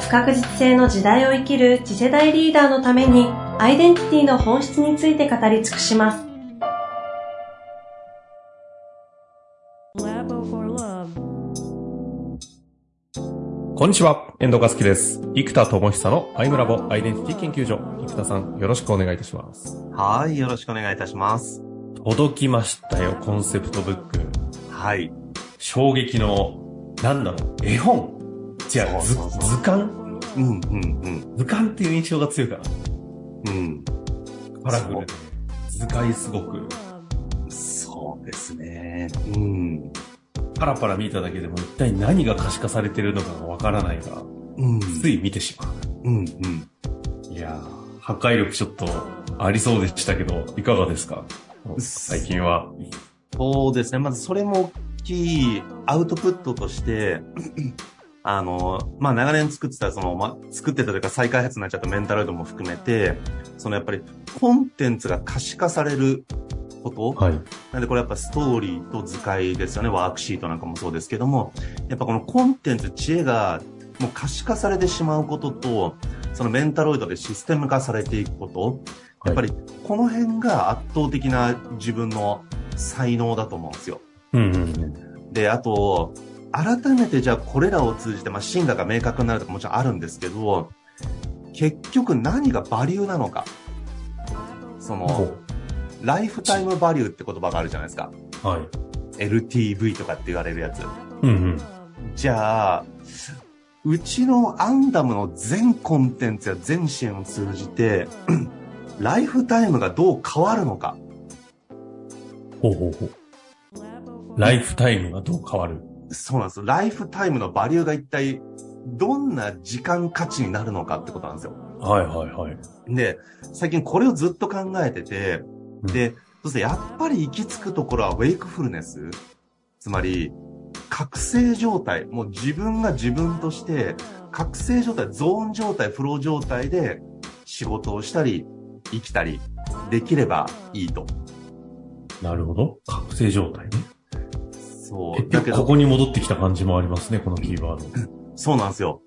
不確実性の時代を生きる次世代リーダーのためにアイデンティティの本質について語り尽くします。こんにちは、遠藤和樹です。生田智久のアイムラボアイデンティティ研究所。生田さん、よろしくお願いいたします。はい、よろしくお願いいたします。届きましたよ、コンセプトブック。はい。衝撃の、なんだろう、絵本違う、図図鑑？うん、うん、うん。図鑑っていう印象が強いかな。うん。カラフルで、図解すごく。そうですね。うん。パラパラ見ただけでも一体何が可視化されてるのかがわからないが、うん、つい見てしまう。うんうん。いやー、破壊力ちょっとありそうでしたけど、いかがですか？最近は。そうですね。まずそれも大きいアウトプットとしてあの、まあ、長年作ってた、その、まあ、作ってたというか再開発になっちゃったメンタロイドも含めて、そのやっぱりコンテンツが可視化されること。はい。なんでこれやっぱストーリーと図解ですよね。ワークシートなんかもそうですけども、やっぱこのコンテンツ、知恵がもう可視化されてしまうことと、そのメンタロイドでシステム化されていくこと、やっぱりこの辺が圧倒的な自分の才能だと思うんですよ。うんうんうん、で、あと、改めてじゃあこれらを通じて、まあ、進化が明確になるとかもちろんあるんですけど、結局何がバリューなのか。その、ライフタイムバリューって言葉があるじゃないですか。はい。LTV とかって言われるやつ。うんうん。じゃあ、うちのアンダムの全コンテンツや全支援を通じて、ライフタイムがどう変わるのか。ほうほうほう。ライフタイムがどう変わるそうなんです。ライフタイムのバリューが一体どんな時間価値になるのかってことなんですよ。はいはいはい。で、最近これをずっと考えてて、で、そしてやっぱり行き着くところはウェイクフルネス。つまり、覚醒状態。もう自分が自分として、覚醒状態、ゾーン状態、フロー状態で仕事をしたり、生きたりできればいいと。なるほど。覚醒状態ね。そう。だけど。ここに戻ってきた感じもありますね、このキーワード。そうなんですよ。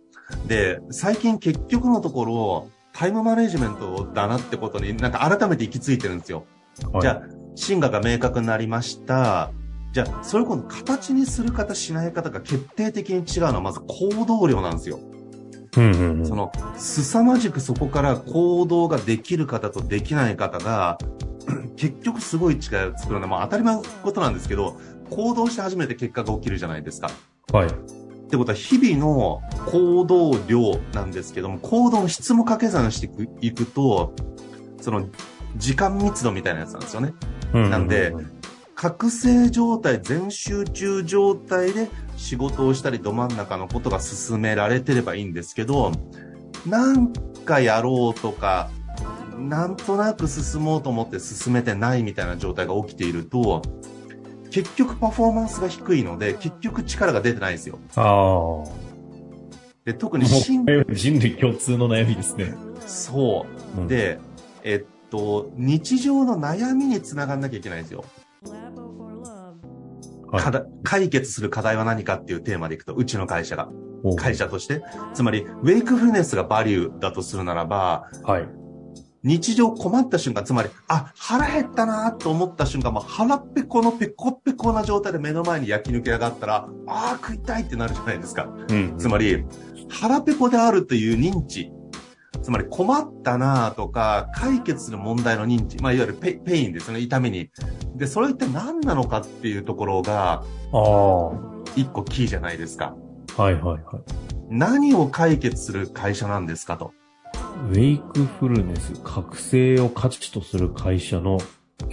で、最近結局のところ、タイムマネジメントだなってことになんか改めて行き着いてるんですよ。はい、じゃあ、進化が明確になりました。じゃあ、それをこの形にする方、しない方が決定的に違うのは、まず行動量なんですよ。うんうんうん、その、凄まじくそこから行動ができる方とできない方が、結局すごい違いを作るのは、まあ当たり前のことなんですけど、行動して初めて結果が起きるじゃないですか。はい。ってことは、日々の行動量なんですけども、行動の質も掛け算していくと、その、時間密度みたいなやつなんですよね。なんで、覚醒状態、全集中状態で仕事をしたり、ど真ん中のことが進められてればいいんですけど、なんかやろうとか、なんとなく進もうと思って進めてないみたいな状態が起きていると、結局パフォーマンスが低いので、結局力が出てないんですよ。ああ。で、特に人類共通の悩みですね。そう。うん、で、えっと、日常の悩みにつながんなきゃいけないんですよ。はい、解決する課題は何かっていうテーマでいくと、うちの会社が。会社として。つまり、ウェイクフルネスがバリューだとするならば、はい、日常困った瞬間、つまり、あ、腹減ったなと思った瞬間、も腹っぺこのペコペコな状態で目の前に焼き抜け上がったら、ああ、食いたいってなるじゃないですか。うん、つまり、腹ペコであるという認知。つまり困ったなとか、解決する問題の認知、まあ、いわゆるペペインですね、痛みに。で、それ一体何なのかっていうところが、一個キーじゃないですか。はいはいはい。何を解決する会社なんですかと。 wakefulness、覚醒を価値とする会社の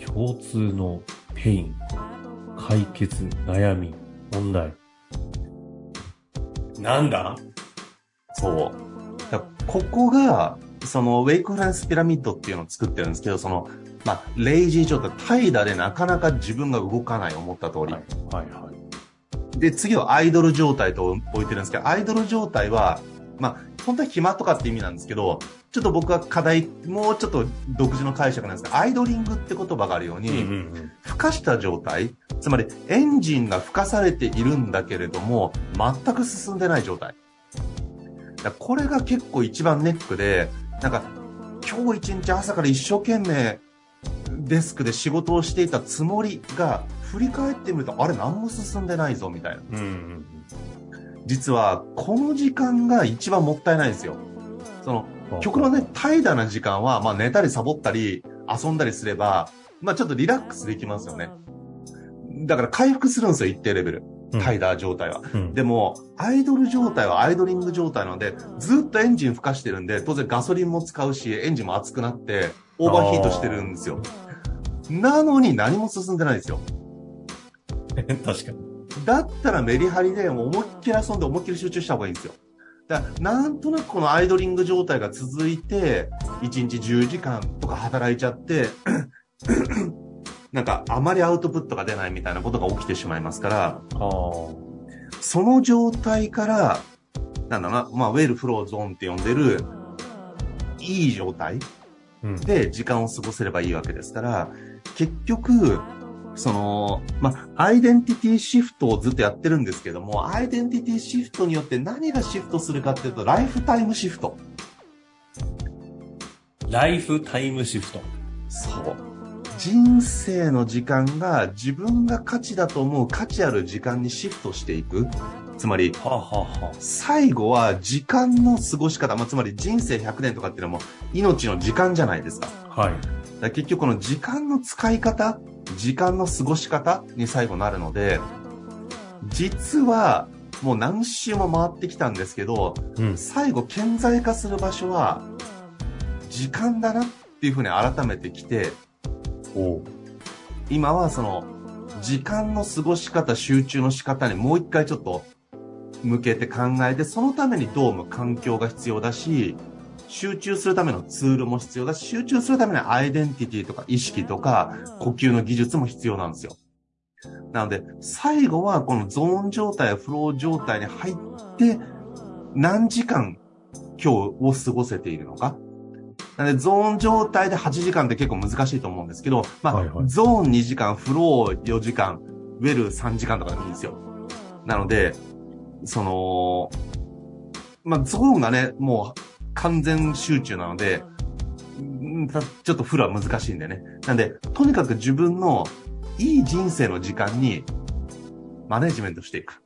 共通の pain、解決、悩み、問題。なんだ？そう。ここが、その、 wakefulness ピラミッドっていうのを作ってるんですけど、その、まあ、 lazy 状態、怠惰でなかなか自分が動かない、思った通り。はい、はい、はい。で、次はアイドル状態と置いてるんですけど、アイドル状態は、まあ、本当は暇とかって意味なんですけど、ちょっと僕は課題、もうちょっと独自の解釈なんですが、アイドリングって言葉があるように、うんうんうん、孵化した状態、つまりエンジンが孵化されているんだけれども、全く進んでない状態。これが結構一番ネックで、なんか、今日一日朝から一生懸命デスクで仕事をしていたつもりが、振り返ってみると、あれ何も進んでないぞ、みたいな。うんうん、実は、この時間が一番もったいないんですよ。その、極論ね、怠惰な時間は、まあ寝たりサボったり、遊んだりすれば、まあちょっとリラックスできますよね。だから回復するんですよ、一定レベル。怠惰状態は、うん、でも、アイドル状態はアイドリング状態なので、ずっとエンジン吹かしてるんで、当然ガソリンも使うし、エンジンも熱くなって、オーバーヒートしてるんですよ。なのに何も進んでないですよ。確かに。だったらメリハリで思いっきり遊んで思いっきり集中した方がいいんですよ。だなんとなくこのアイドリング状態が続いて、1日10時間とか働いちゃってなんかあまりアウトプットが出ないみたいなことが起きてしまいますから、その状態から、なんだな、まあ、ウェルフローゾーンって呼んでる、いい状態で時間を過ごせればいいわけですから、結局、その、まあ、アイデンティティシフトをずっとやってるんですけども、アイデンティティシフトによって何がシフトするかっていうと、ライフタイムシフト。ライフタイムシフト。そう。人生の時間が自分が価値だと思う価値ある時間にシフトしていく。つまり、はあはあ、最後は時間の過ごし方、まあ、つまり人生100年とかっていうのも命の時間じゃないですか。はい。だ結局この時間の使い方、時間の過ごし方に最後なるので、実はもう何周も回ってきたんですけど、うん、最後顕在化する場所は時間だなっていうふうに改めてきて、今はその、時間の過ごし方、集中の仕方にもう一回ちょっと向けて考えて、そのためにどうも環境が必要だし、集中するためのツールも必要だし、集中するためのアイデンティティとか意識とか呼吸の技術も必要なんですよ。なので、最後はこのゾーン状態やフロー状態に入って、何時間今日を過ごせているのか。なので、ゾーン状態で8時間って結構難しいと思うんですけど、まあ、はいはい、ゾーン2時間、フロー4時間、ウェル3時間とかでもいいんですよ。なので、その、まあ、ゾーンがね、もう完全集中なので、ちょっとフルは難しいんでね。なんで、とにかく自分のいい人生の時間にマネジメントしていく。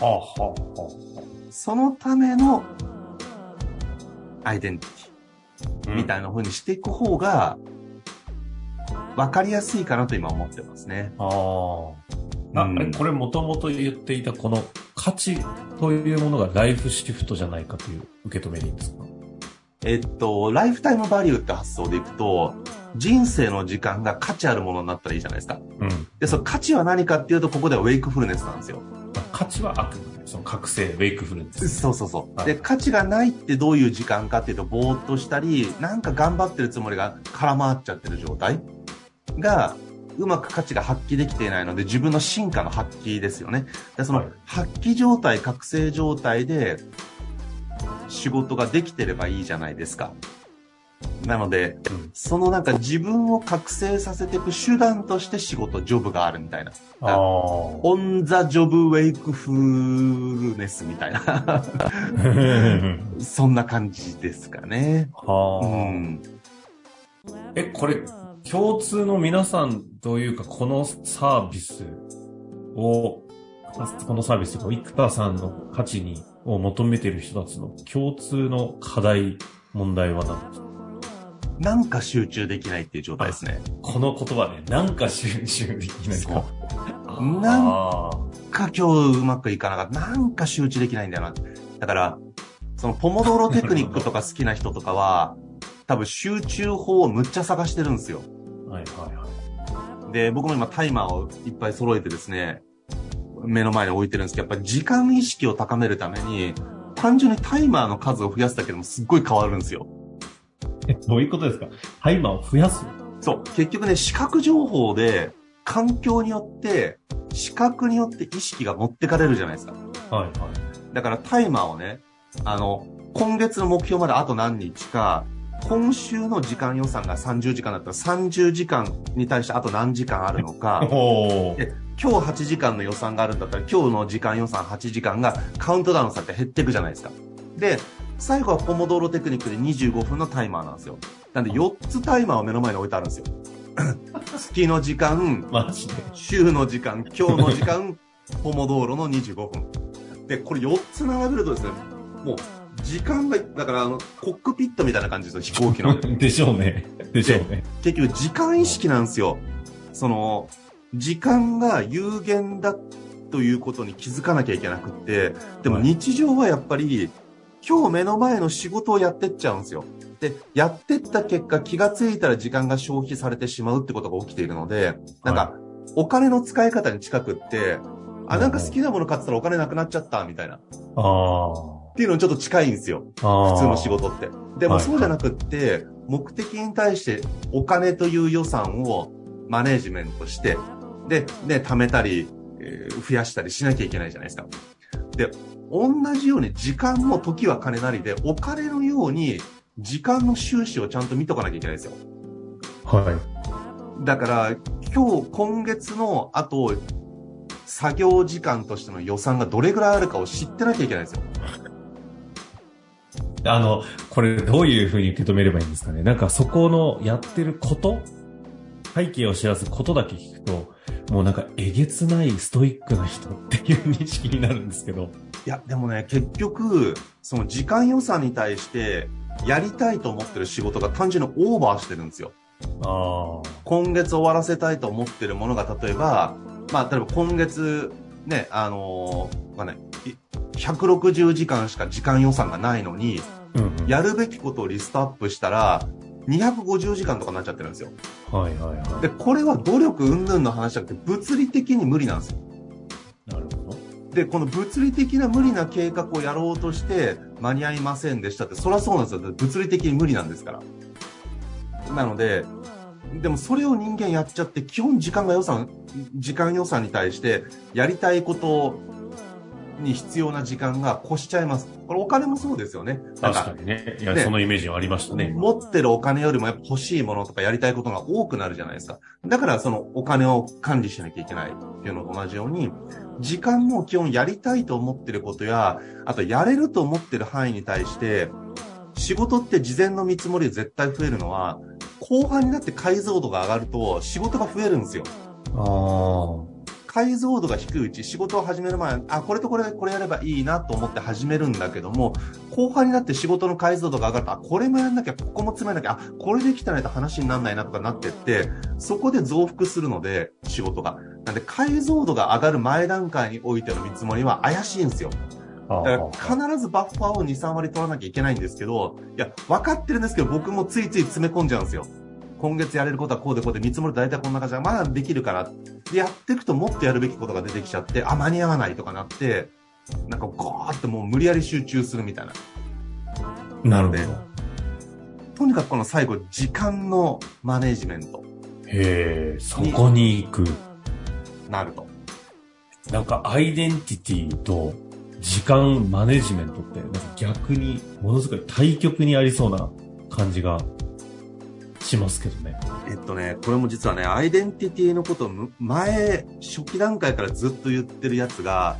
はあはあはあ、そのためのアイデンティティ。みたいな風にしていく方が、分かりやすいかなと今思ってますね。ああ。あ、うん、これもともと言っていたこの価値というものがライフシフトじゃないかという受け止めでいいんですか？えっと、ライフタイムバリューって発想でいくと、人生の時間が価値あるものになったらいいじゃないですか。うん。で、その価値は何かっていうと、ここではウェイクフルネスなんですよ。価値はあくまでその覚醒、ウェイクフルネス。そうそうそう。はい、で、価値がないってどういう時間かっていうと、ぼーっとしたり、なんか頑張ってるつもりが空回っちゃってる状態が、うまく価値が発揮できていないので、自分の進化の発揮ですよね。でその発揮状態、覚醒状態で、仕事ができてればいいじゃないですか。なので、うん、そのなんか自分を覚醒させていく手段として仕事、ジョブがあるみたいな。オンザジョブウェイクフルネスみたいな。そんな感じですかね。はあ、うん、え、これ、共通の皆さんというか、このサービスを、このサービスを生田さんの価値に、を求めている人たちの共通の課題、問題は何ですか？なんか集中できないっていう状態ですね。この言葉ね、なんか集中できないか？なんか今日うまくいかなかった。なんか集中できないんだよな。だから、そのポモドロテクニックとか好きな人とかは、多分集中法をむっちゃ探してるんですよ。はいはいはい。で、僕も今タイマーをいっぱい揃えてですね、目の前に置いてるんですけど、やっぱり時間意識を高めるために、単純にタイマーの数を増やすだけでもすっごい変わるんですよ。え、どういうことですか？タイマーを増やす？そう。結局ね、視覚情報で、環境によって、視覚によって意識が持ってかれるじゃないですか。はいはい。だからタイマーをね、あの、今月の目標まであと何日か、今週の時間予算が30時間だったら30時間に対してあと何時間あるのか、で今日8時間の予算があるんだったら今日の時間予算8時間がカウントダウンされて減っていくじゃないですか。で、最後はポモドーロテクニックで25分のタイマーなんですよ。なんで4つタイマーを目の前に置いてあるんですよ。月の時間、週の時間、今日の時間、ポモドーロの25分。で、これ4つ並べるとですね、もう時間が、だからあの、コックピットみたいな感じですよ、飛行機の。でしょうね。でしょうね。結局、時間意識なんですよ。その、時間が有限だということに気づかなきゃいけなくって、でも日常はやっぱり、今日目の前の仕事をやってっちゃうんですよ。で、やってった結果気がついたら時間が消費されてしまうってことが起きているので、なんか、お金の使い方に近くって、あ、なんか好きなもの買ってたらお金なくなっちゃった、みたいな。ああ。っていうのにちょっと近いんですよ。普通の仕事って。でもそうじゃなくって、目的に対してお金という予算をマネージメントして、で、で、貯めたり、えー、増やしたりしなきゃいけないじゃないですか。で、同じように時間も時は金なりで、お金のように時間の収支をちゃんと見とかなきゃいけないですよ。はい。だから、今日、今月の、あと、作業時間としての予算がどれぐらいあるかを知ってなきゃいけないんですよ。あの、これどういうふうに受け止めればいいんですかね？なんかそこのやってること？背景を知らすことだけ聞くと、もうなんかえげつないストイックな人っていう認識になるんですけど。いや、でもね、結局、その時間予算に対してやりたいと思ってる仕事が単純にオーバーしてるんですよ。あ今月終わらせたいと思ってるものが、例えば、まあ、例えば今月、ね、あのー、まあね、160時間しか時間予算がないのに、うんうん、やるべきことをリストアップしたら、250時間とかになっちゃってるんですよ。はいはいはい。で、これは努力云々の話じゃなくて、物理的に無理なんですよ。なるほど。で、この物理的な無理な計画をやろうとして、間に合いませんでしたって、そりゃそうなんですよ。物理的に無理なんですから。なので、でもそれを人間やっちゃって、基本時間が予算、時間予算に対して、やりたいことに必要な時間が越しちゃいます。これお金もそうですよね。確かにね。いや、ね、そのイメージはありましたね。持ってるお金よりもやっぱ欲しいものとかやりたいことが多くなるじゃないですか。だからそのお金を管理しなきゃいけないっていうのと同じように、時間も基本やりたいと思ってることや、あとやれると思ってる範囲に対して、仕事って事前の見積もりで絶対増えるのは、後半になって解像度が上がると仕事が増えるんですよ。ああ。解像度が低いうち、仕事を始める前、あ、これとこれ、これやればいいなと思って始めるんだけども、後半になって仕事の解像度が上がると、あ、これもやんなきゃ、ここも詰めなきゃ、あ、これできたないと話にならないなとかなってって、そこで増幅するので、仕事が。なんで、解像度が上がる前段階においての見積もりは怪しいんですよ。だから必ずバッファーを2、3割取らなきゃいけないんですけど、いや、分かってるんですけど、僕もついつい詰め込んじゃうんですよ。今月やれることはこうでこうで見積もり大体こんな感じで、まだできるから。で、やっていくともっとやるべきことが出てきちゃって、あ、間に合わないとかなって、なんかゴーってもう無理やり集中するみたいな。なので、とにかくこの最後、時間のマネジメント。へえ、そこに行く。なると。なんかアイデンティティと時間マネジメントって、なんか逆にものすごい対極にありそうな感じがしますけどね。えっとね、これも実はね、アイデンティティのことを前、初期段階からずっと言ってるやつが、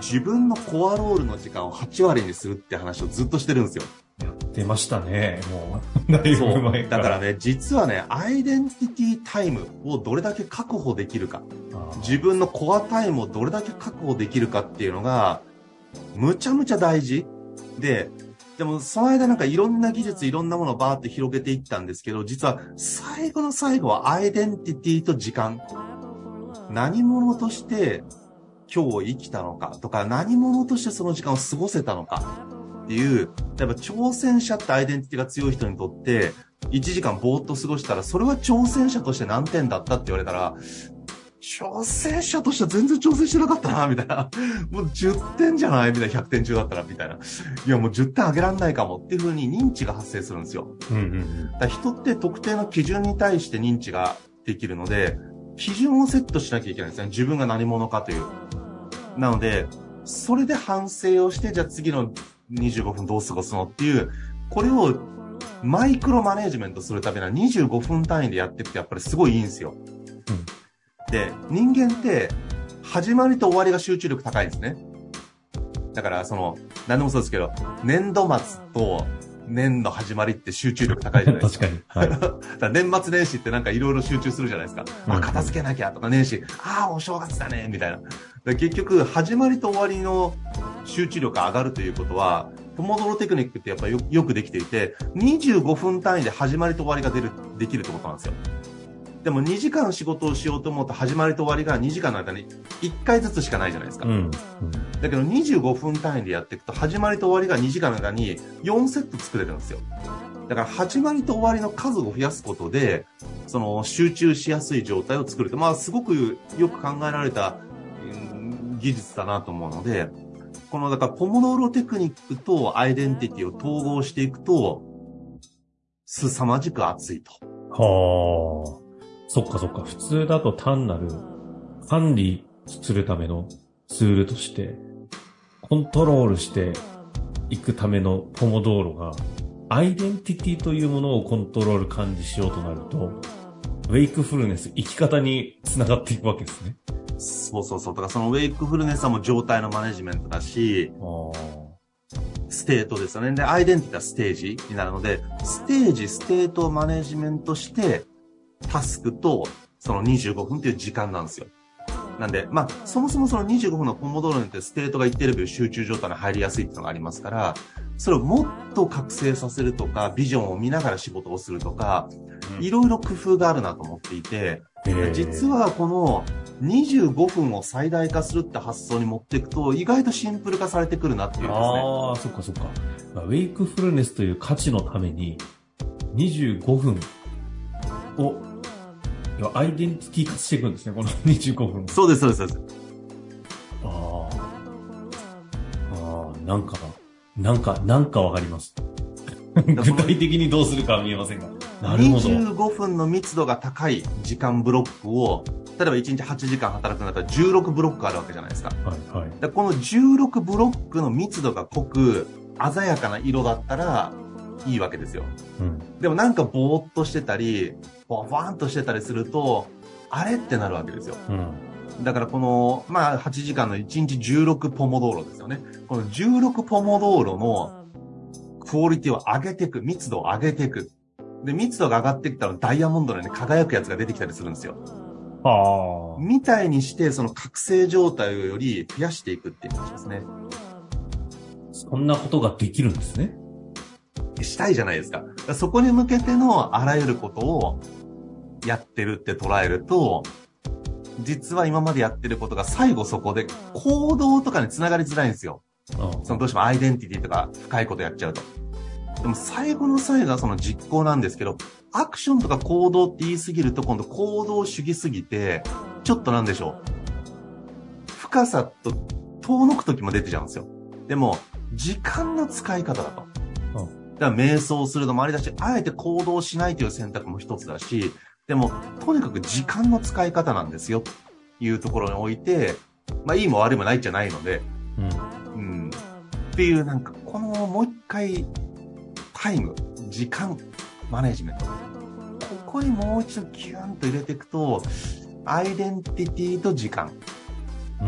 自分のコアロールの時間を8割にするって話をずっとしてるんですよ。やってましたね、もう。だいぶ前から。だからね、実はね、アイデンティティタイムをどれだけ確保できるか。自分のコアタイムをどれだけ確保できるかっていうのが、むちゃむちゃ大事。で、でも、その間なんかいろんな技術、いろんなものをバーって広げていったんですけど、実は最後の最後はアイデンティティと時間。何者として今日生きたのかとか、何者としてその時間を過ごせたのかっていう、やっぱ挑戦者ってアイデンティティが強い人にとって、1時間ぼーっと過ごしたら、それは挑戦者として何点だったって言われたら、挑戦者としては全然挑戦してなかったな、みたいな。もう10点じゃない？みたいな、100点中だったら、みたいな。いや、もう10点あげらんないかもっていうふうに認知が発生するんですよ。うんうんうん、だ人って特定の基準に対して認知ができるので、基準をセットしなきゃいけないんですね。自分が何者かという。なので、それで反省をして、じゃあ次の25分どう過ごすのっていう、これをマイクロマネジメントするためには25分単位でやっていくとやっぱりすごいいいんですよ。うん、で、人間って始まりと終わりが集中力高いんですね。だからその、何でもそうですけど、年度末と年の始まりって集中力高いじゃないですか。確かに。はい、年末年始ってなんかいろいろ集中するじゃないですか。うん、あ、片付けなきゃとか年始、ああ、お正月だね、みたいな。結局、始まりと終わりの集中力が上がるということは、ポモドロテクニックってやっぱりよくできていて、25分単位で始まりと終わりが出る、できるってことなんですよ。でも2時間仕事をしようと思うと始まりと終わりが2時間の間に1回ずつしかないじゃないですか。うん、だけど25分単位でやっていくと始まりと終わりが2時間の間に4セット作れるんですよ。だから始まりと終わりの数を増やすことで、その集中しやすい状態を作ると、まあすごくよく考えられた技術だなと思うので、この、だから、ポモドーロテクニックとアイデンティティを統合していくと、凄まじく熱いと。はあ。そっかそっか。普通だと単なる管理するためのツールとして、コントロールしていくためのポモドーロが、アイデンティティというものをコントロール管理しようとなると、ウェイクフルネス、生き方につながっていくわけですね。そうそうそう。だからそのウェイクフルネスはもう状態のマネジメントだし、ステートですよね。で、アイデンティティはステージになるので、ステージ、ステートをマネジメントして、タスクと、その25分っていう時間なんですよ。なんで、まあ、そもそもその25分のポモドーロにってステートが一定レベル集中状態に入りやすいっていうのがありますから、それをもっと覚醒させるとか、ビジョンを見ながら仕事をするとか、いろいろ工夫があるなと思っていて、実はこの25分を最大化するって発想に持っていくと、意外とシンプル化されてくるなっていうですね。ああ、そっかそっか。ウェイクフルネスという価値のために、25分を、アイデンティティ化していくんですね、この25分。そうです、そうです、そうです。ああ。ああ、なんか、なんか、なんかわかります。具体的にどうするかは見えませんが。なるほど。25分の密度が高い時間ブロックを、例えば1日8時間働くんだったら16ブロックあるわけじゃないですか。はいはい。でこの16ブロックの密度が濃く、鮮やかな色だったら、いいわけですよ。うん。でもなんかぼーっとしてたり、ボワーンとしてたりすると、あれってなるわけですよ。うん。だからこの、まあ8時間の1日16ポモ道路ですよね。この16ポモ道路のクオリティを上げていく、密度を上げていく。で、密度が上がってきたらダイヤモンドのように輝くやつが出てきたりするんですよ。ああ。みたいにして、その覚醒状態をより増やしていくっていう話ですね。そんなことができるんですね。したいじゃないですか。かそこに向けてのあらゆることをやってるって捉えると、実は今までやってることが最後そこで行動とかにつながりづらいんですよ。そのどうしてもアイデンティティとか深いことやっちゃうと。でも最後の最後はその実行なんですけど、アクションとか行動って言いすぎると今度行動主義すぎて、ちょっとなんでしょう。深さと遠のく時も出てちゃうんですよ。でも、時間の使い方だと。だから瞑想するのもありだし、あえて行動しないという選択も一つだし、でも、とにかく時間の使い方なんですよ、というところにおいて、まあいいも悪いもないじゃないので、うん。うん。っていうなんか、このもう一回、タイム、時間、マネジメント。ここにもう一度ギューンと入れていくと、アイデンティティと時間。う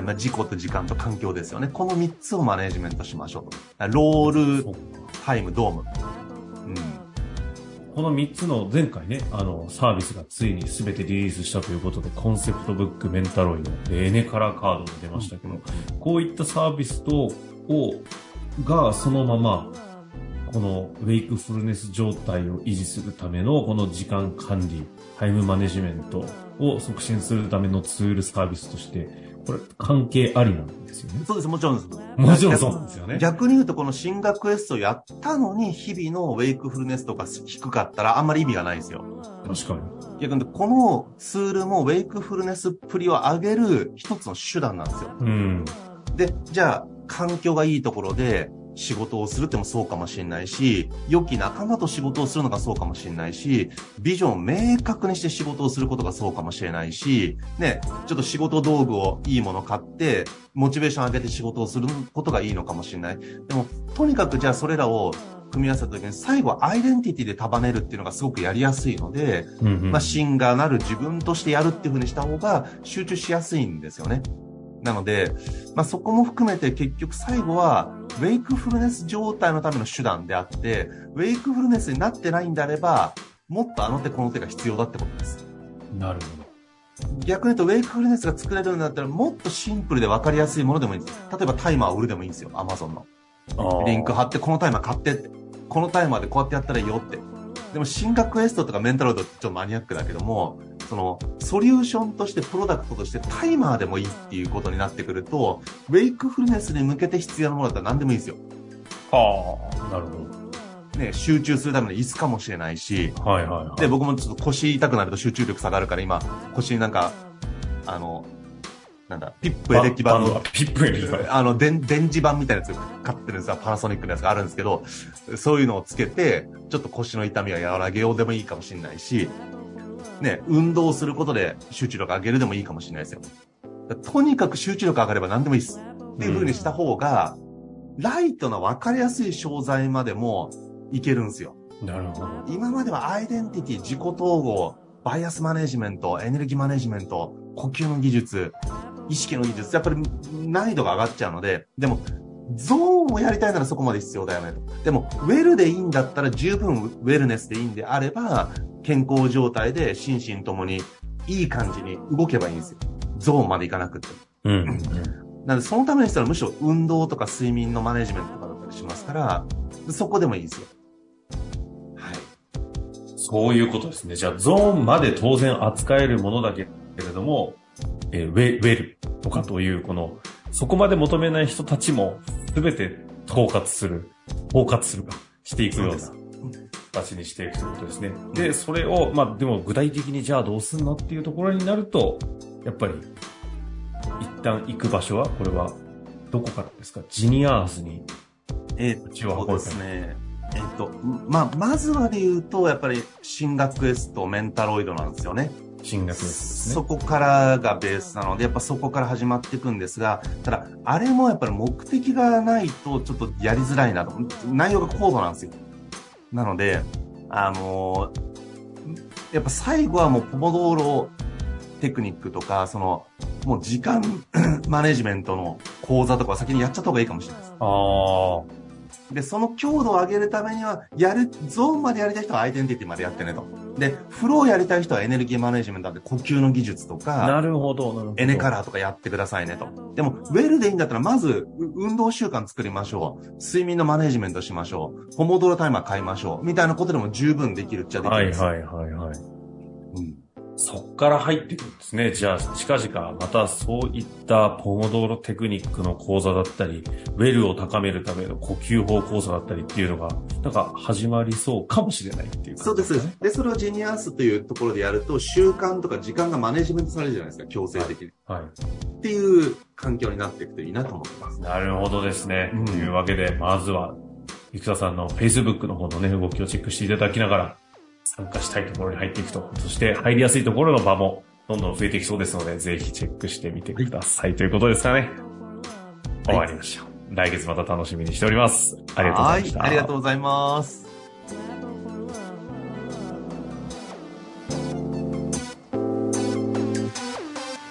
ん。まあ、自己と時間と環境ですよね。この3つをマネジメントしましょうと。ロール、タイム、ドーム。うん。この3つの前回ね、あの、サービスがついに全てリリースしたということで、コンセプトブック、メンタロイド、でエネカラーカードも出ましたけど、こういったサービスと、を、がそのまま、このウェイクフルネス状態を維持するためのこの時間管理、タイムマネジメントを促進するためのツールサービスとして、これ関係ありなんですよね？そうです、もちろんです。もちろんそうなんですよね。逆に言うと、この進学クエストやったのに、日々のウェイクフルネスとか低かったら、あんまり意味がないんですよ。確かに。逆に、このツールもウェイクフルネスっぷりを上げる一つの手段なんですよ。うん。で、じゃあ、環境がいいところで、仕事をするってもそうかもしれないし、良き仲間と仕事をするのがそうかもしれないし、ビジョンを明確にして仕事をすることがそうかもしれないし、ね、ちょっと仕事道具をいいもの買って、モチベーション上げて仕事をすることがいいのかもしれない。でも、とにかくじゃあそれらを組み合わせた時に最後アイデンティティで束ねるっていうのがすごくやりやすいので、うんうん、まあシンガーなる自分としてやるっていうふうにした方が集中しやすいんですよね。なので、まあ、そこも含めて結局最後は、ウェイクフルネス状態のための手段であって、ウェイクフルネスになってないんであれば、もっとあの手この手が必要だってことです。なるほど。逆に言うと、ウェイクフルネスが作れるんだったら、もっとシンプルで分かりやすいものでもいいです。例えばタイマーを売るでもいいんですよ、アマゾンの。リンク貼って、このタイマー買ってって。このタイマーでこうやってやったらいいよって。でも、進学エストとかメンタルドってちょっとマニアックだけども、その、ソリューションとして、プロダクトとしてタイマーでもいいっていうことになってくると、ウェイクフルネスに向けて必要なものだったら何でもいいんですよ。はあ、なるほど。ね、集中するための椅子かもしれないし、はいはい、はい、で、僕もちょっと腰痛くなると集中力下がるから今、腰になんか、あの、なんだ、ピップエレキ版の、ピップエレキ版。あの、電、電磁版みたいなやつ買ってるんですよ。パナソニックのやつがあるんですけど、そういうのをつけて、ちょっと腰の痛みを和らげようでもいいかもしれないし、ね、運動することで集中力上げるでもいいかもしれないですよ。とにかく集中力上がれば何でもいいです。っていう風にした方が、うん、ライトな分かりやすい商材までもいけるんですよ。なるほど。今まではアイデンティティ、自己統合、バイアスマネジメント、エネルギーマネジメント、呼吸の技術、意識の技術、やっぱり難易度が上がっちゃうので、でも、ゾーンをやりたいならそこまで必要だよねでも、ウェルでいいんだったら十分ウェルネスでいいんであれば、健康状態で心身ともにいい感じに動けばいいんですよ。ゾーンまでいかなくて。うん、うん。なので、そのためにしたらむしろ運動とか睡眠のマネジメントとかだったりしますから、そこでもいいですよ。はい。そういうことですね。じゃあ、ゾーンまで当然扱えるものだけれども、えー、ウェウェルとかという、この、そこまで求めない人たちも、すべて統括する、包括するか、していくような形にしていくということですね。で、それを、まあ、でも具体的にじゃあどうすんのっていうところになると、やっぱり、一旦行く場所は、これは、どこからですか？ジニアーズに、えー、血を運ぶですね。えっと、まあ、まずはで言うと、やっぱり、進学エスとメンタロイドなんですよね。進学ですね。そこからがベースなので、やっぱそこから始まっていくんですが、ただ、あれもやっぱり目的がないとちょっとやりづらいなと。内容が高度なんですよ。なので、あのー、やっぱ最後はもうポモドーロテクニックとか、その、もう時間 マネジメントの講座とか先にやっちゃった方がいいかもしれないです。ああ。で、その強度を上げるためには、やる、ゾーンまでやりたい人はアイデンティティまでやってねと。で、フローやりたい人はエネルギーマネジメントで呼吸の技術とか、なるほど、なるほど。エネカラーとかやってくださいねと。でも、ウェルでいいんだったら、まず、運動習慣作りましょう。睡眠のマネジメントしましょう。ポモドロタイマー買いましょう。みたいなことでも十分できるっちゃできるんです。はいはいはいはい。うん。そっから入ってくるんですね。じゃあ、近々またそういったポモドーロテクニックの講座だったり、ウェルを高めるための呼吸法講座だったりっていうのが、なんか始まりそうかもしれないっていう、ね、そうです。で、それをジェニアースというところでやると、習慣とか時間がマネジメントされるじゃないですか、強制的に。はい。はい、っていう環境になっていくといいなと思ってます。なるほどですね。うん、というわけで、まずは、生田さんの Facebook の方のね、動きをチェックしていただきながら、参加したいところに入っていくと。そして入りやすいところの場もどんどん増えていきそうですので、ぜひチェックしてみてください。ということですかね。終わりましょう。来月また楽しみにしております。ありがとうございました。ありがとうございます。